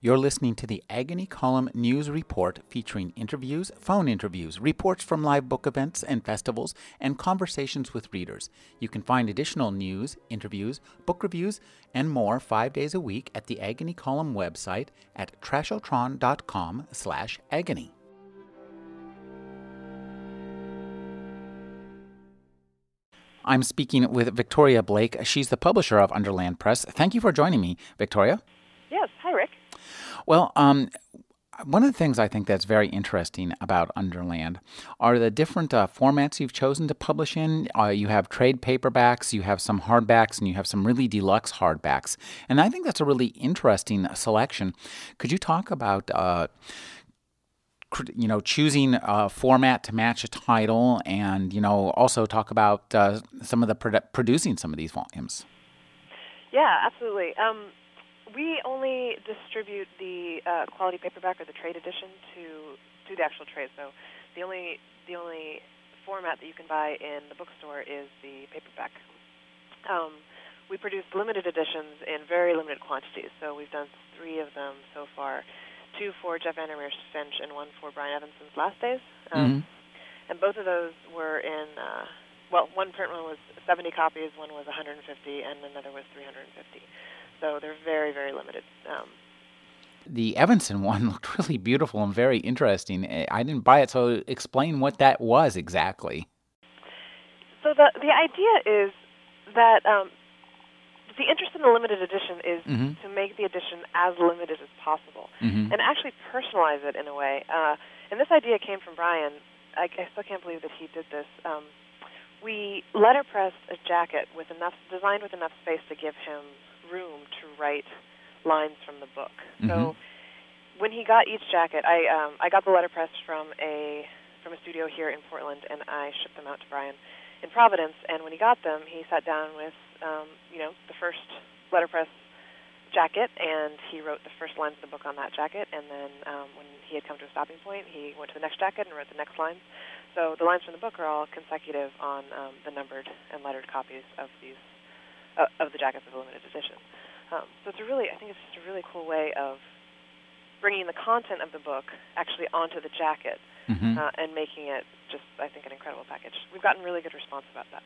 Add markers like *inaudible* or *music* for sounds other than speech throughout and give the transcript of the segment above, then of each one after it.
You're listening to the Agony Column News Report featuring interviews, phone interviews, reports from live book events and festivals, and conversations with readers. You can find additional news, interviews, book reviews, and more five days a week at the Agony Column website at trashotron.com slash agony. I'm speaking with Victoria Blake. She's the publisher of Underland Press. Thank you for joining me, Victoria. Well, um, one of the things I think that's very interesting about Underland are the different uh, formats you've chosen to publish in. Uh, you have trade paperbacks, you have some hardbacks, and you have some really deluxe hardbacks. And I think that's a really interesting selection. Could you talk about? Uh, you know, choosing a format to match a title, and you know, also talk about uh, some of the produ- producing some of these volumes. Yeah, absolutely. Um, we only distribute the uh, quality paperback or the trade edition to to the actual trade. So the only the only format that you can buy in the bookstore is the paperback. Um, we produce limited editions in very limited quantities. So we've done three of them so far, two for Jeff Vandermeer Finch and one for Brian Evenson's Last Days. Um, Mm-hmm. And both of those were in. Uh, well, one print one was 70 copies, one was 150, and another was 350 so they're very very limited. Um, the Evenson one *laughs* looked really beautiful and very interesting. I didn't buy it, so explain what that was exactly. So the the idea is that um, the interest in the limited edition is Mhm. to make the edition as limited as possible Mhm. and actually personalize it in a way. Uh, and this idea came from Brian. I, I still can't believe that he did this. Um, we letterpressed a jacket with enough designed with enough space to give him room to write lines from the book. So Mhm. when he got each jacket, I um, I got the letterpress from a from a studio here in Portland, and I shipped them out to Brian in Providence. And when he got them, he sat down with um, you know the first letterpress jacket, and he wrote the first lines of the book on that jacket. And then um, when he had come to a stopping point, he went to the next jacket and wrote the next lines. So the lines from the book are all consecutive on um, the numbered and lettered copies of these uh, of the jackets of the limited edition. Um, so it's a really, I think it's just a really cool way of bringing the content of the book actually onto the jacket Mhm. uh, and making it just, I think, an incredible package. We've gotten really good response about that.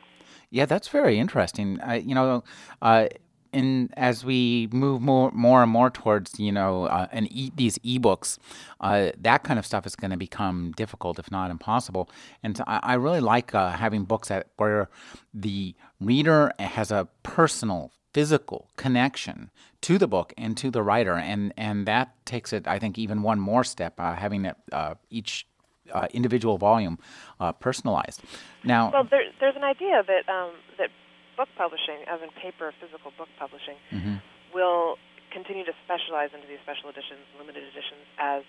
Yeah, that's very interesting. Uh, you know, uh, in as we move more, more and more towards you know, uh, an e- these ebooks, uh, that kind of stuff is going to become difficult, if not impossible. And so I, I really like uh, having books that where the reader has a personal, physical connection to the book and to the writer, and and that takes it, I think, even one more step. Uh, having it uh, each uh, individual volume uh, personalized. Now, Well, there, there's an idea that um, that book publishing, as in paper, physical book publishing, Mhm. will continue to specialize into these special editions, limited editions, as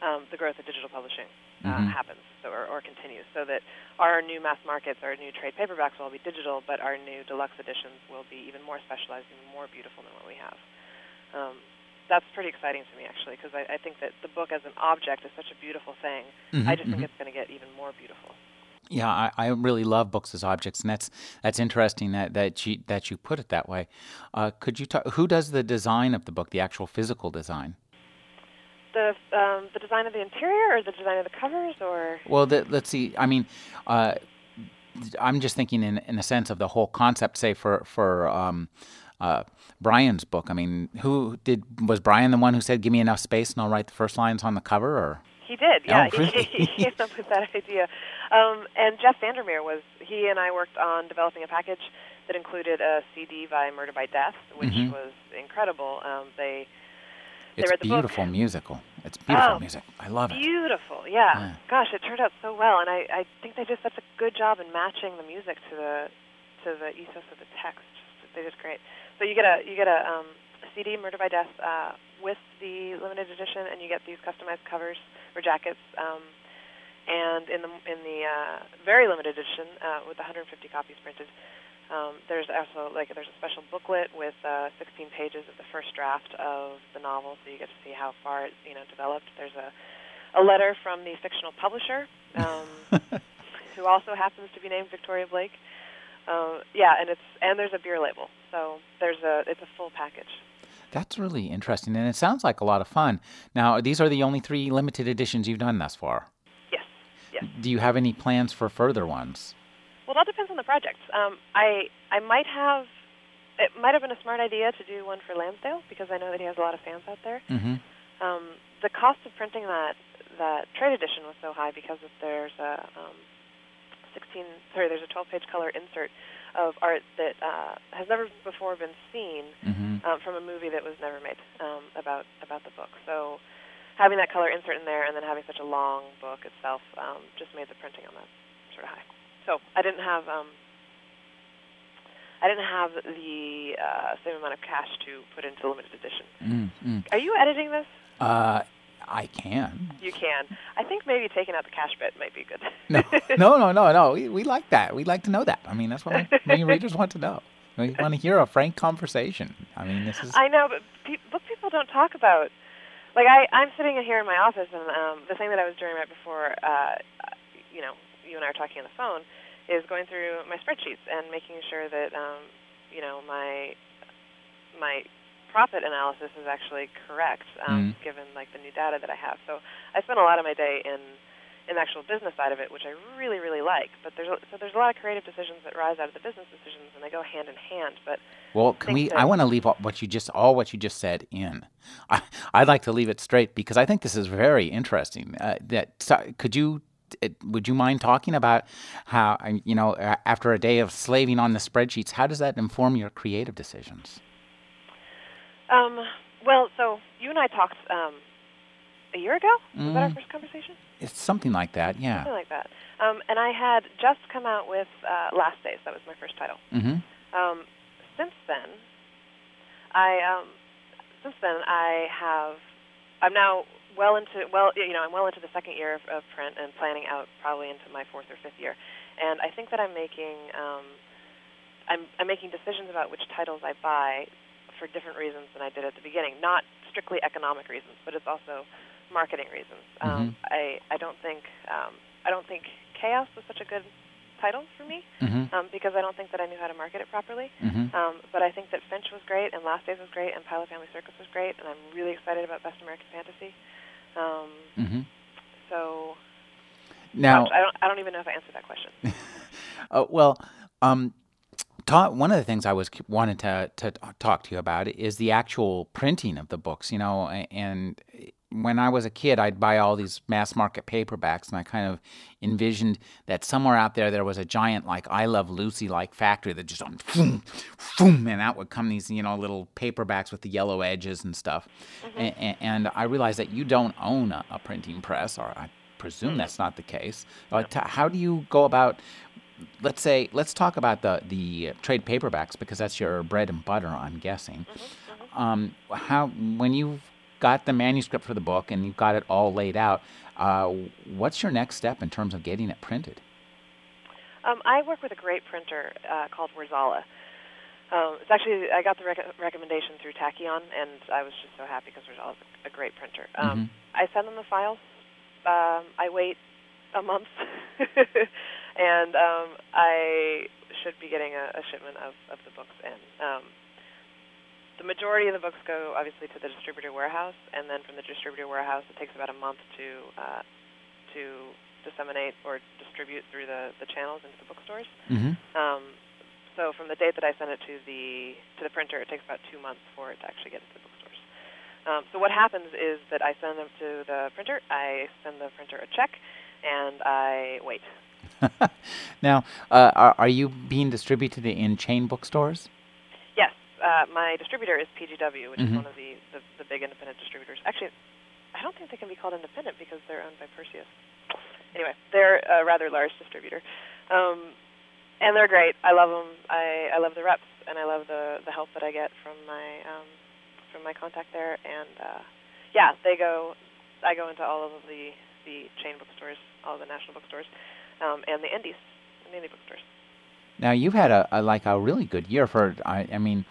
um, the growth of digital publishing uh, Mhm. happens so, or, or continues. So that our new mass markets, our new trade paperbacks will all be digital, but our new deluxe editions will be even more specialized, even more beautiful than what we have. Um, that's pretty exciting to me, actually, because I, I think that the book as an object is such a beautiful thing. Mhm, I just think it's going to get even more beautiful. Yeah, I, I really love books as objects, and that's that's interesting that that you that you put it that way. Uh, could you talk? Who does the design of the book, the actual physical design? The um, the design of the interior, or the design of the covers, or Well, the, let's see. I mean, uh, I'm just thinking in in a sense of the whole concept. Say for for um, uh, Brian's book. I mean, who did was Brian the one who said, "Give me enough space and I'll write the first lines on the cover"? Or He did, yeah. Oh, he, *laughs* really? he came up with that idea. Um, and Jeff Vandermeer was he and I worked on developing a package that included a CD by Murder by Death, which Mhm. was incredible. Um, they They it's read the book. beautiful musical. It's beautiful Oh, music. I love it. beautiful, yeah. Yeah. Gosh, it turned out so well, and I, I think they did such a good job in matching the music to the to the ethos of the text. They did great. So you get a you get a, um, CD, Murder by Death, uh, with the limited edition, and you get these customized covers or jackets. Um, and in the in the uh, very limited edition, uh, with 150 copies printed, um, there's also like there's a special booklet with uh, 16 pages of the first draft of the novel, so you get to see how far it you know developed. There's a a letter from the fictional publisher, um, *laughs* who also happens to be named Victoria Blake. Uh, yeah, and it's and there's a beer label, so there's a it's a full package. That's really interesting, and it sounds like a lot of fun. Now, these are the only three limited editions you've done thus far. Yes. Yes. Do you have any plans for further ones? Well, it all depends on the project. Um, I I might have. It might have been a smart idea to do one for Lansdale because I know that he has a lot of fans out there. Mm-hmm. Um, the cost of printing that that trade edition was so high because there's a um, 16 sorry there's a 12 page color insert of art that uh, has never before been seen Mm-hmm. um, from a movie that was never made um, about about the book. So having that color insert in there and then having such a long book itself um, just made the printing on that sort of high. So I didn't have um, I didn't have the uh, same amount of cash to put into the limited edition. Mm-hmm. Are you editing this? Uh, I can. You can. I think maybe taking out the cash bit might be good. No, no, no, no, no. *laughs* We, we like that. We like to know that. I mean, that's what my, *laughs* my readers want to know. We want to hear a frank conversation. I mean, this is. I know, but pe- book people don't talk about. Like I, I'm sitting here in my office, and um, the thing that I was doing right before, uh, you know, you and I are talking on the phone, is going through my spreadsheets and making sure that, um, you know, my my profit analysis is actually correct, um, Mm. given like the new data that I have. So I spend a lot of my day in in the actual business side of it, which I really, really like. But there's a, so there's a lot of creative decisions that rise out of the business decisions, and they go hand in hand. But Well, can we? I want to leave all- what you just all what you just said in. I, I'd like to leave it straight because I think this is very interesting. Uh, that so, could you? It, would you mind talking about how you know after a day of slaving on the spreadsheets, how does that inform your creative decisions? Um, well, so you and I talked um, a year ago. Was that our Mm. first conversation? It's something like that, yeah. Something like that. Um, and I had just come out with uh, Last Days. That was my first title. Mm-hmm. Um, since then, I um, since then I have I'm now well into well you know I'm well into the second year of, of print and planning out probably into my fourth or fifth year, and I think that I'm making um, I'm I'm making decisions about which titles I buy for different reasons than I did at the beginning. Not strictly economic reasons, but it's also marketing reasons. Um, I I don't think um, I don't think Chaos was such a good title for me Mm-hmm. um, because I don't think that I knew how to market it properly. Mm-hmm. Um, but I think that Finch was great, and Last Days was great, and Pilo Family Circus was great, and I'm really excited about Best American Fantasy. Um, Mm-hmm. so Now, gosh, I don't I don't even know if I answered that question. *laughs* Uh, well, um, ta- one of the things I was wanted to to talk to you about is the actual printing of the books. You know, and when I was a kid, I'd buy all these mass market paperbacks, and I kind of envisioned that somewhere out there there was a giant like I Love Lucy like factory that just on boom, boom, and out would come these you know little paperbacks with the yellow edges and stuff. A- a- and I realized that you don't own a, a printing press, or I presume that's not the case. Uh, t- how do you go about let's say let's talk about the the trade paperbacks because that's your bread and butter i'm guessing um, how when you've got the manuscript for the book and you've got it all laid out uh, what's your next step in terms of getting it printed Um, I work with a great printer uh, called Worzalla. Um, it's actually I got the rec- recommendation through Tachyon, and I was just so happy because Worzalla's a, a great printer. Um, I send them the files. Um, I wait a month, *laughs* and um, I should be getting a, a shipment of, of the books in. Um, the majority of the books go obviously to the distributor warehouse, and then from the distributor warehouse, it takes about a month to uh, to disseminate or distribute through the, the channels into the bookstores. mm-hmm. Um, so from the date that I send it to the to the printer, it takes about two months for it to actually get to the bookstores. Um, so what happens is that I send them to the printer. I send the printer a check, and I wait. *laughs* now uh, are, are you being distributed in chain bookstores Yes, uh, my distributor is PGW, which Mhm. is one of the, the the big independent distributors. Actually, I don't think they can be called independent because they're owned by Perseus. Anyway, they're a rather large distributor, um, and they're great. I love them. I, I love the reps, and I love the the help that I get from my um, from my contact there. And uh, yeah, they go. I go into all of the the chain bookstores, all of the national bookstores, um, and the indies, and the indie bookstores. now you've had a, a like a really good year for I, I mean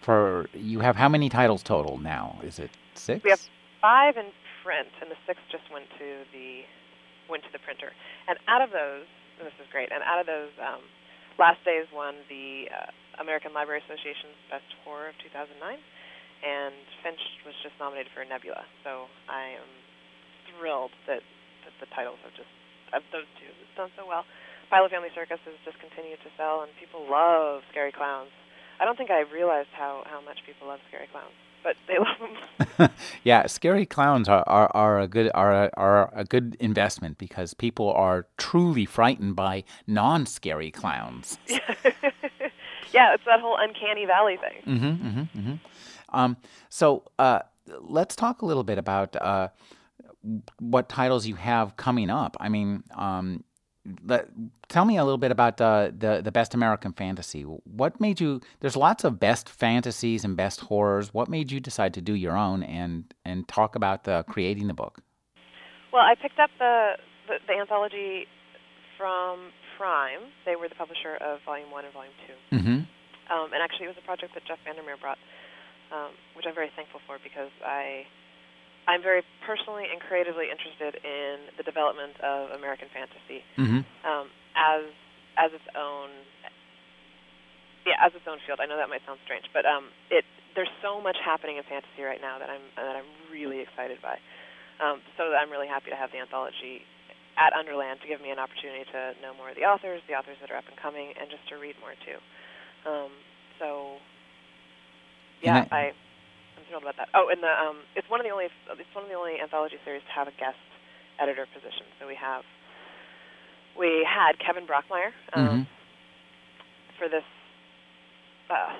for you have how many titles total now is it six We have five in print, and the sixth just went to the went to the printer. And out of those, and this is great. And out of those, um, Last Days won the uh, American Library Association's Best Horror of 2009, and Finch was just nominated for a Nebula. So I am thrilled that, that the titles have just of those two have done so well. Pilo Family Circus has just continued to sell, and people love scary clowns. I don't think I realized how how much people love scary clowns, but they *laughs* love them. *laughs* yeah, scary clowns are, are, are a good are a, are a good investment because people are truly frightened by non-scary clowns. *laughs* yeah, it's that whole uncanny valley thing. Mm-hmm, mm-hmm, mm-hmm. Um, so uh, let's talk a little bit about uh, what titles you have coming up. I mean, um, let, tell me a little bit about uh, the the best American fantasy. What made you? There's lots of best fantasies and best horrors. What made you decide to do your own and and talk about the, creating the book? Well, I picked up the, the, the anthology from Prime. They were the publisher of Volume One and Volume 2 mm-hmm. um, and actually, it was a project that Jeff Vandermeer brought, um, which I'm very thankful for because I I'm very personally and creatively interested in the development of American fantasy mm-hmm. um, as as its own yeah as its own field. I know that might sound strange, but um, it there's so much happening in fantasy right now that I'm that I'm really excited by. Um, so I'm really happy to have the anthology at Underland to give me an opportunity to know more of the authors, the authors that are up and coming, and just to read more too. Um, so yeah, I, about that. Oh, and the um, it's one of the only it's one of the only anthology series to have a guest editor position. So we have we had Kevin Brockmeier um, mm-hmm. for this. Uh,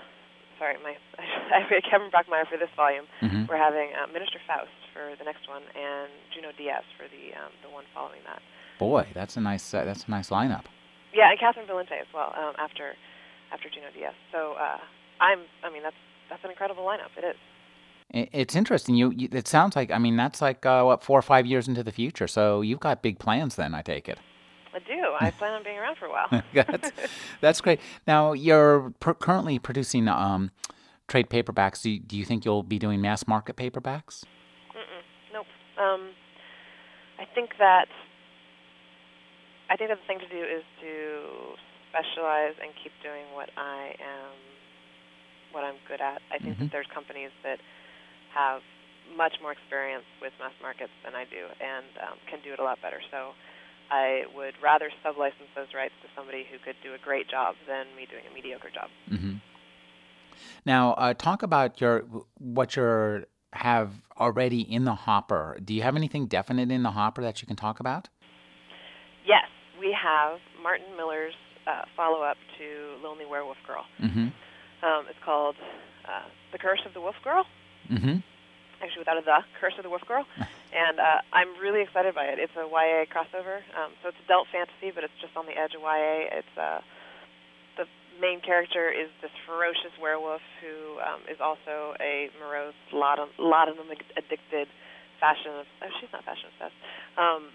sorry, my *laughs* I have Kevin Brockmeier for this volume. Mm-hmm. We're having uh, Minister Faust for the next one, and Junot Diaz for the um, the one following that. Boy, that's a nice uh, that's a nice lineup. Yeah, and Catherynne Valente as well um, after after Junot Diaz. So uh, I'm I mean that's that's an incredible lineup. It is. It's interesting. You, you, it sounds like I mean that's like uh, what four or five years into the future. So you've got big plans then. I take it. I do. I plan on being around for a while. *laughs* that's, that's great. Now you're per- currently producing um, trade paperbacks. Do you, do you, think you'll be doing mass market paperbacks? Mm-mm. Nope. Um, I think that I think that the thing to do is to specialize and keep doing what I am, what I'm good at. I think mm-hmm. that there's companies that have much more experience with mass markets than I do and um, can do it a lot better. So I would rather sublicense those rights to somebody who could do a great job than me doing a mediocre job. Mm-hmm. Now, uh, talk about your what you have already in the hopper. Do you have anything definite in the hopper that you can talk about? Yes, we have Martin Millar's uh, follow-up to Lonely Werewolf Girl. Mm-hmm. Um, it's called uh, The Curse of the Wolf Girl. Mm-hmm. Actually, without a the, Curse of the Wolf Girl, *laughs* and uh, I'm really excited by it. It's a YA crossover, um, so it's adult fantasy, but it's just on the edge of YA. It's uh, the main character is this ferocious werewolf who um, is also a morose, laudanum, laudanum addicted fashion. Oh, she's not fashion obsessed. Um,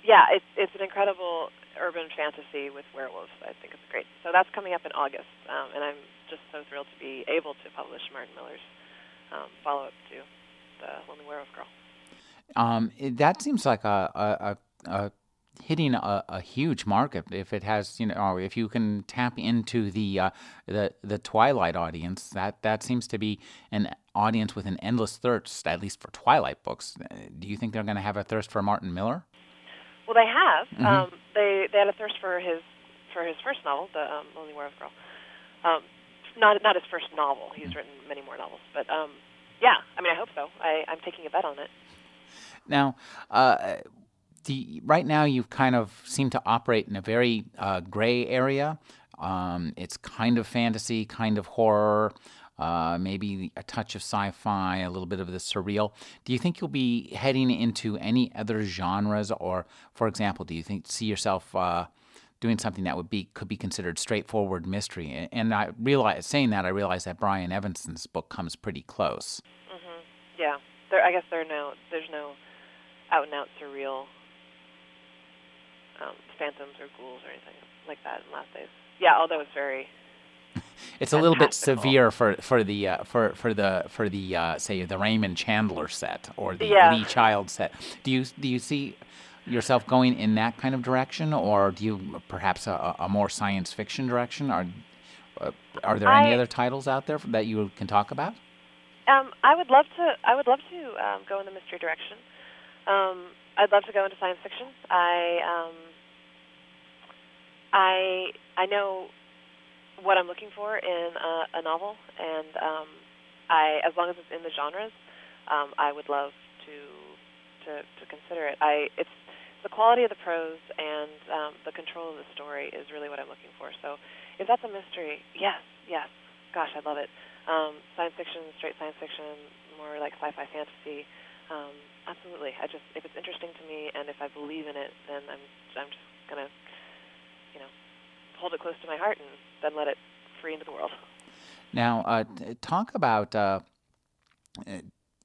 yeah, it's it's an incredible urban fantasy with werewolves. I think it's great. So that's coming up in August, um, and I'm just so thrilled to be able to publish Martin Millar's um, follow up to the Lonely Werewolf Girl. Um, it, that seems like a, a, a hitting a, a, huge market if it has you know if you can tap into the uh, the the Twilight audience that that seems to be an audience with an endless thirst at least for Twilight books. Do you think they're going to have a thirst for Martin Millar? Well, they have. Mm-hmm. Um, they they had a thirst for his for his first novel, The um, Lonely Werewolf Girl. Um, not not his first novel. He's written many more novels, but um, yeah, I mean, I hope so. I, I'm taking a bet on it. Now, uh, the, right now you've kind of seem to operate in a very uh, gray area. Um, it's kind of fantasy, kind of horror, uh, maybe a touch of sci-fi, a little bit of the surreal. Do you think you'll be heading into any other genres, or, for example, do you think see yourself uh, doing something that would be could be considered straightforward mystery. And I realize, saying that, I realize that Brian Evenson's book comes pretty close. Mm-hmm. Yeah, there. I guess there are no. There's no out and out surreal um, phantoms or ghouls or anything like that in Last Days. Yeah, although it's very. *laughs* it's a little bit severe for for the uh, for for the for the uh, say the Raymond Chandler set or the yeah. Lee Child set. Do you do you see yourself going in that kind of direction, or do you perhaps a, a more science fiction direction? Are uh, are there any other titles out there that you can talk about? Um, I would love to. I would love to um, go in the mystery direction. Um, I'd love to go into science fiction. I um, I I know what I'm looking for in a, a novel, and um, I as long as it's in the genres, um, I would love to to to consider it. I it's the quality of the prose and um, the control of the story is really what I'm looking for. So if that's a mystery, yes, yes, gosh, I love it. Um, science fiction, straight science fiction, more like sci-fi fantasy. Um, absolutely. I just if it's interesting to me and if I believe in it, then I'm I'm just gonna you know hold it close to my heart and then let it free into the world. Now, uh, talk about uh,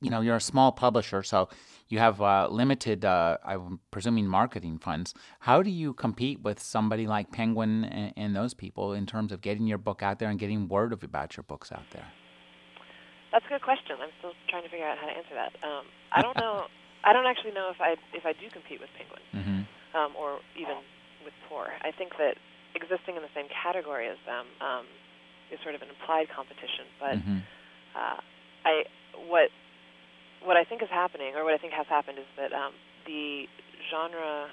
you know you're a small publisher, so you have uh, limited, uh, I'm presuming, marketing funds. How do you compete with somebody like Penguin and, and, those people in terms of getting your book out there and getting word of about your books out there? That's a good question. I'm still trying to figure out how to answer that. Um, I don't know. I don't actually know if I if I do compete with Penguin mm-hmm. um, or even with Tor. I think that existing in the same category as them um, is sort of an implied competition. But mm-hmm. uh, I what what I think is happening, or what I think has happened, is that um, the genre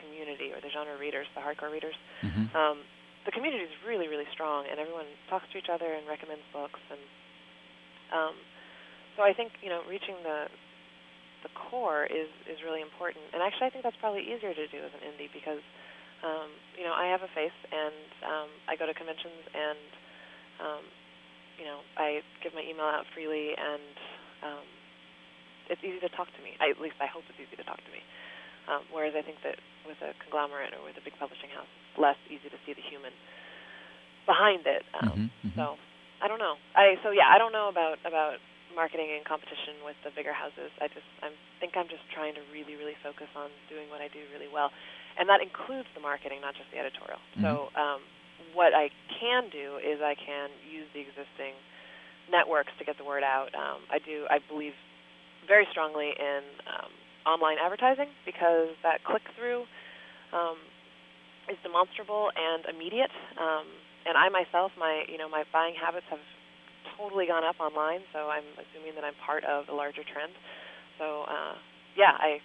community, or the genre readers, the hardcore readers, mm-hmm. um, the community is really, really strong, and everyone talks to each other and recommends books, and um, so I think you know reaching the the core is is really important. And actually, I think that's probably easier to do as an indie because um, you know I have a face, and um, I go to conventions, and um, you know I give my email out freely, and um, it's easy to talk to me. I, at least I hope it's easy to talk to me. Um, whereas I think that with a conglomerate or with a big publishing house, it's less easy to see the human behind it. Um, mm-hmm, mm-hmm. So I don't know. I so yeah, I don't know about about marketing and competition with the bigger houses. I just I think I'm just trying to really really focus on doing what I do really well, and that includes the marketing, not just the editorial. Mm-hmm. So um, what I can do is I can use the existing networks to get the word out. Um, I do. I believe very strongly in um, online advertising because that click through um, is demonstrable and immediate. Um, and I myself, my you know my buying habits have totally gone up online, so I'm assuming that I'm part of a larger trend. So uh, yeah, I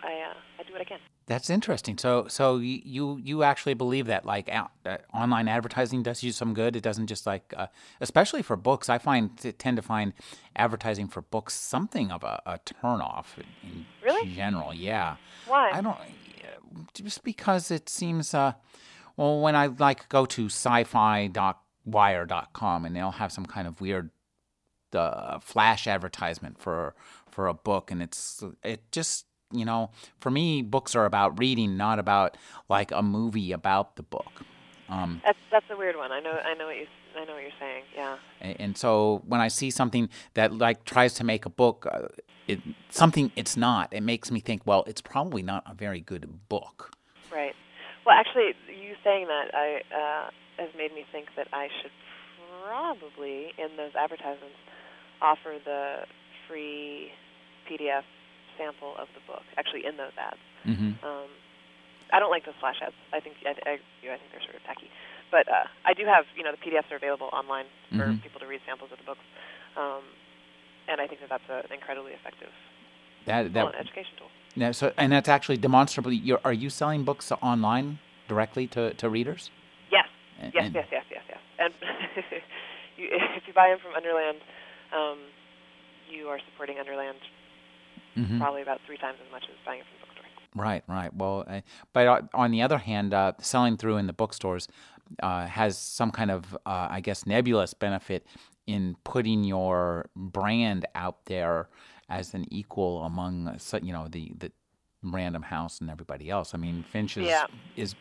I uh, I do what I can. That's interesting. So, so you you actually believe that like uh, online advertising does you some good. It doesn't just like, uh, especially for books. I find tend to find advertising for books something of a, a turnoff in really? general. Yeah. Why? I don't. Just because it seems. Uh, well, when I like go to sci-fi.wire.com and they'll have some kind of weird uh, flash advertisement for for a book, and it's it just you know, for me, books are about reading, not about like a movie about the book. Um, that's that's a weird one. I know I know what you I know what you're saying. Yeah. And, and so when I see something that like tries to make a book, uh, it, something it's not, it makes me think, well, it's probably not a very good book. Right. Well, actually, you saying that I uh, has made me think that I should probably in those advertisements offer the free PDF sample of the book actually in those ads. Mm-hmm. Um, I don't like those flash ads. I think I, I, I think they're sort of tacky. But uh, I do have you know the PDFs are available online for mm-hmm. people to read samples of the books, um, and I think that that's an incredibly effective that, that, education tool. Yeah, so and that's actually demonstrably. You're, are you selling books online directly to, to readers? Yes. And, yes, and yes, yes, yes, yes. And *laughs* you, if you buy them from Underland, um, you are supporting Underland mm-hmm. probably about three times as much as buying it from the bookstore. Right, right. Well, uh, but on the other hand, uh, selling through in the bookstores uh, has some kind of, uh, I guess, nebulous benefit in putting your brand out there as an equal among, you know, the the Random House and everybody else. I mean, Finch is, yeah. is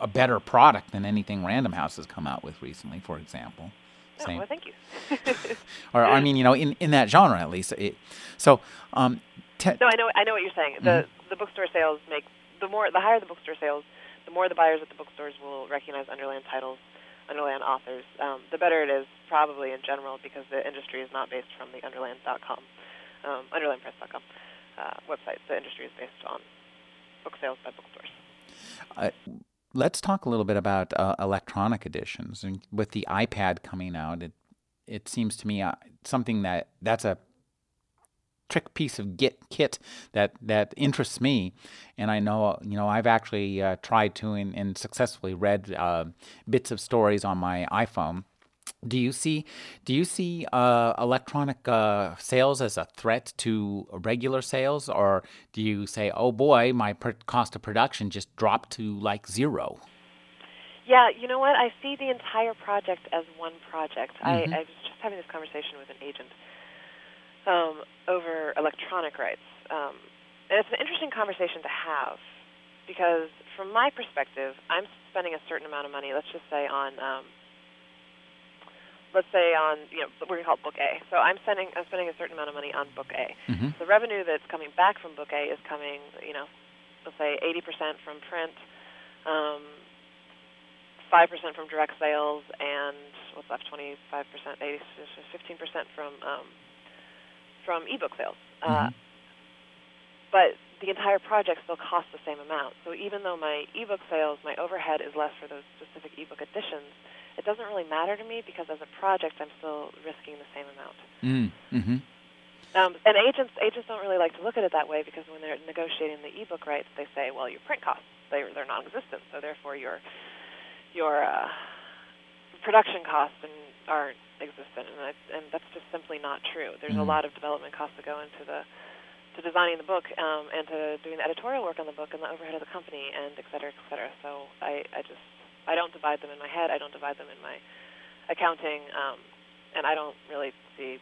a better product than anything Random House has come out with recently, for example. Oh, Same. well, thank you. *laughs* or I mean, you know, in, in that genre at least. It, so, um, te- no, I know, I know what you're saying. The mm-hmm. the bookstore sales make the more the higher the bookstore sales, the more the buyers at the bookstores will recognize Underland titles, Underland authors. Um, the better it is, probably in general, because the industry is not based from the Underland.com, um, UnderlandPress.com uh, website. The industry is based on book sales by bookstores. Uh, let's talk a little bit about uh, electronic editions. And with the iPad coming out, it it seems to me uh, something that that's a trick piece of git kit that that interests me and i know you know i've actually uh, tried to and, and successfully read uh, bits of stories on my iphone do you see do you see uh, electronic uh, sales as a threat to regular sales or do you say oh boy my cost of production just dropped to like zero yeah, you know what? I see the entire project as one project. Mm-hmm. I, I was just having this conversation with an agent um, over electronic rights. Um, and it's an interesting conversation to have because, from my perspective, I'm spending a certain amount of money, let's just say on. Um, let's say on you know we're gonna call it book A. So I'm spending I'm spending a certain amount of money on book A. Mm-hmm. The revenue that's coming back from book A is coming you know let's say 80% from print, um, 5% from direct sales and what's left 25%, 80, 15% from um, from ebook sales. Uh, mm-hmm. Uh, but the entire project still costs the same amount. So even though my ebook sales, my overhead is less for those specific ebook editions, it doesn't really matter to me because as a project, I'm still risking the same amount. Mm, mm-hmm. Um, and agents agents don't really like to look at it that way because when they're negotiating the ebook rights, they say, well, your print costs they they're non-existent, so therefore your your uh, production costs and aren't existent, and, I, and that's just simply not true. There's mm-hmm. a lot of development costs that go into the to designing the book um, and to doing the editorial work on the book and the overhead of the company and et cetera, et cetera. So I, I just I don't divide them in my head. I don't divide them in my accounting, um, and I don't really see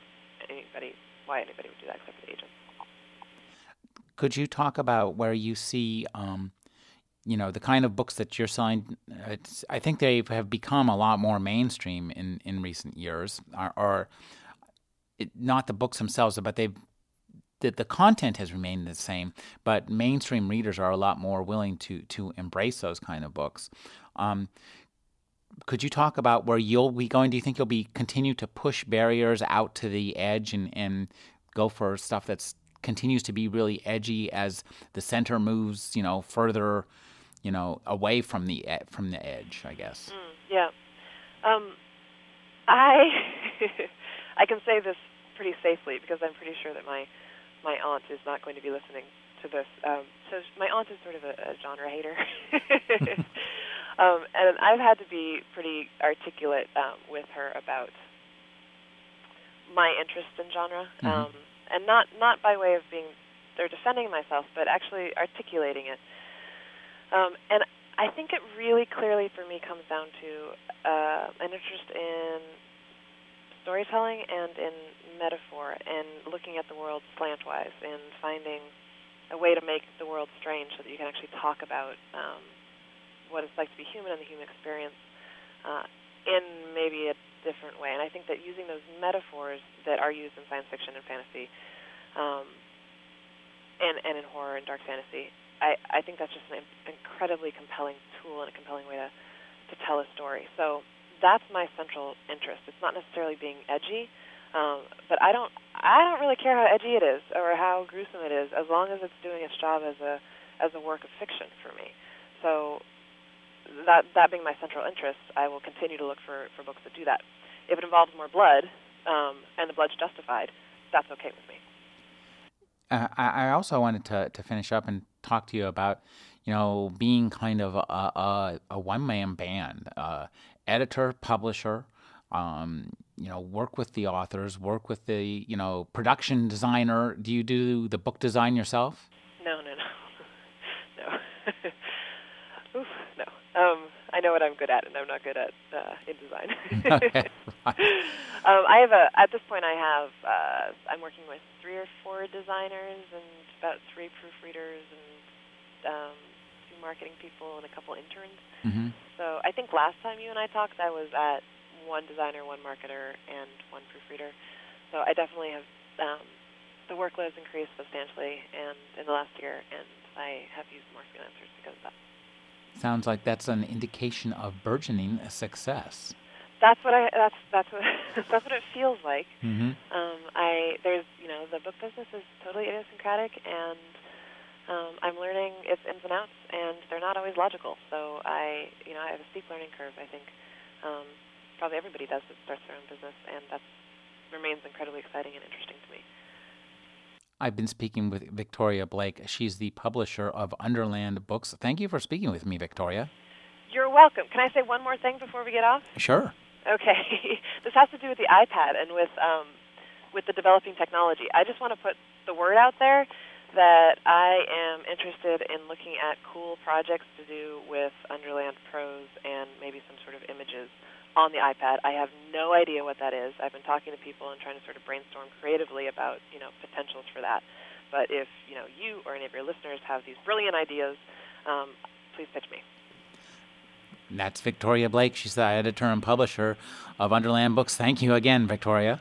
anybody why anybody would do that except for the agent. Could you talk about where you see um, you know the kind of books that you're selling i think they have become a lot more mainstream in in recent years are, or it, not the books themselves but they've the, the content has remained the same but mainstream readers are a lot more willing to to embrace those kind of books. Um, could you talk about where you'll be going? Do you think you'll be continue to push barriers out to the edge and and go for stuff that's continues to be really edgy as the center moves you know further you know, away from the from the edge, I guess. Mm, yeah, um, I *laughs* I can say this pretty safely because I'm pretty sure that my my aunt is not going to be listening to this. Um, so my aunt is sort of a, a genre hater, *laughs* *laughs* um, and I've had to be pretty articulate um, with her about my interest in genre, mm-hmm. um, and not not by way of being or defending myself, but actually articulating it. Um, and I think it really clearly for me comes down to uh, an interest in storytelling and in metaphor and looking at the world slantwise and finding a way to make the world strange so that you can actually talk about um, what it's like to be human and the human experience uh, in maybe a different way. And I think that using those metaphors that are used in science fiction and fantasy um, and, and in horror and dark fantasy I, I think that's just an incredibly compelling tool and a compelling way to, to tell a story. So that's my central interest. It's not necessarily being edgy, um, but I don't I don't really care how edgy it is or how gruesome it is, as long as it's doing its job as a as a work of fiction for me. So that that being my central interest, I will continue to look for, for books that do that. If it involves more blood um, and the blood's justified, that's okay with me. Uh, I also wanted to, to finish up and talk to you about, you know, being kind of a, a, a one man band, uh, editor, publisher, um, you know, work with the authors, work with the, you know, production designer. Do you do the book design yourself? No, no, no, *laughs* no. *laughs* Oof, no. Um, I know what I'm good at, and I'm not good at uh, in design. *laughs* okay, um, I have a at this point I have uh, I'm working with three or four designers and about three proofreaders and um, marketing people and a couple interns. Mm-hmm. So I think last time you and I talked, I was at one designer, one marketer, and one proofreader. So I definitely have um, the workload has increased substantially, and in the last year, and I have used more freelancers because of that. Sounds like that's an indication of burgeoning success. That's what I. That's that's what *laughs* that's what it feels like. Mm-hmm. Um, I there's you know the book business is totally idiosyncratic, and um, I'm learning its ins and outs, and they're not always logical. So I, you know, I have a steep learning curve. I think, um, probably everybody does that starts their own business, and that remains incredibly exciting and interesting to me. I've been speaking with Victoria Blake. She's the publisher of Underland Books. Thank you for speaking with me, Victoria. You're welcome. Can I say one more thing before we get off? Sure. Okay. *laughs* this has to do with the iPad and with um, with the developing technology. I just want to put the word out there that I am interested in looking at cool projects to do with Underland Prose and maybe some sort of images on the iPad. I have no idea what that is. I've been talking to people and trying to sort of brainstorm creatively about you know potentials for that. But if you know you or any of your listeners have these brilliant ideas, um, please pitch me. That's Victoria Blake. She's the editor and publisher of Underland Books. Thank you again, Victoria.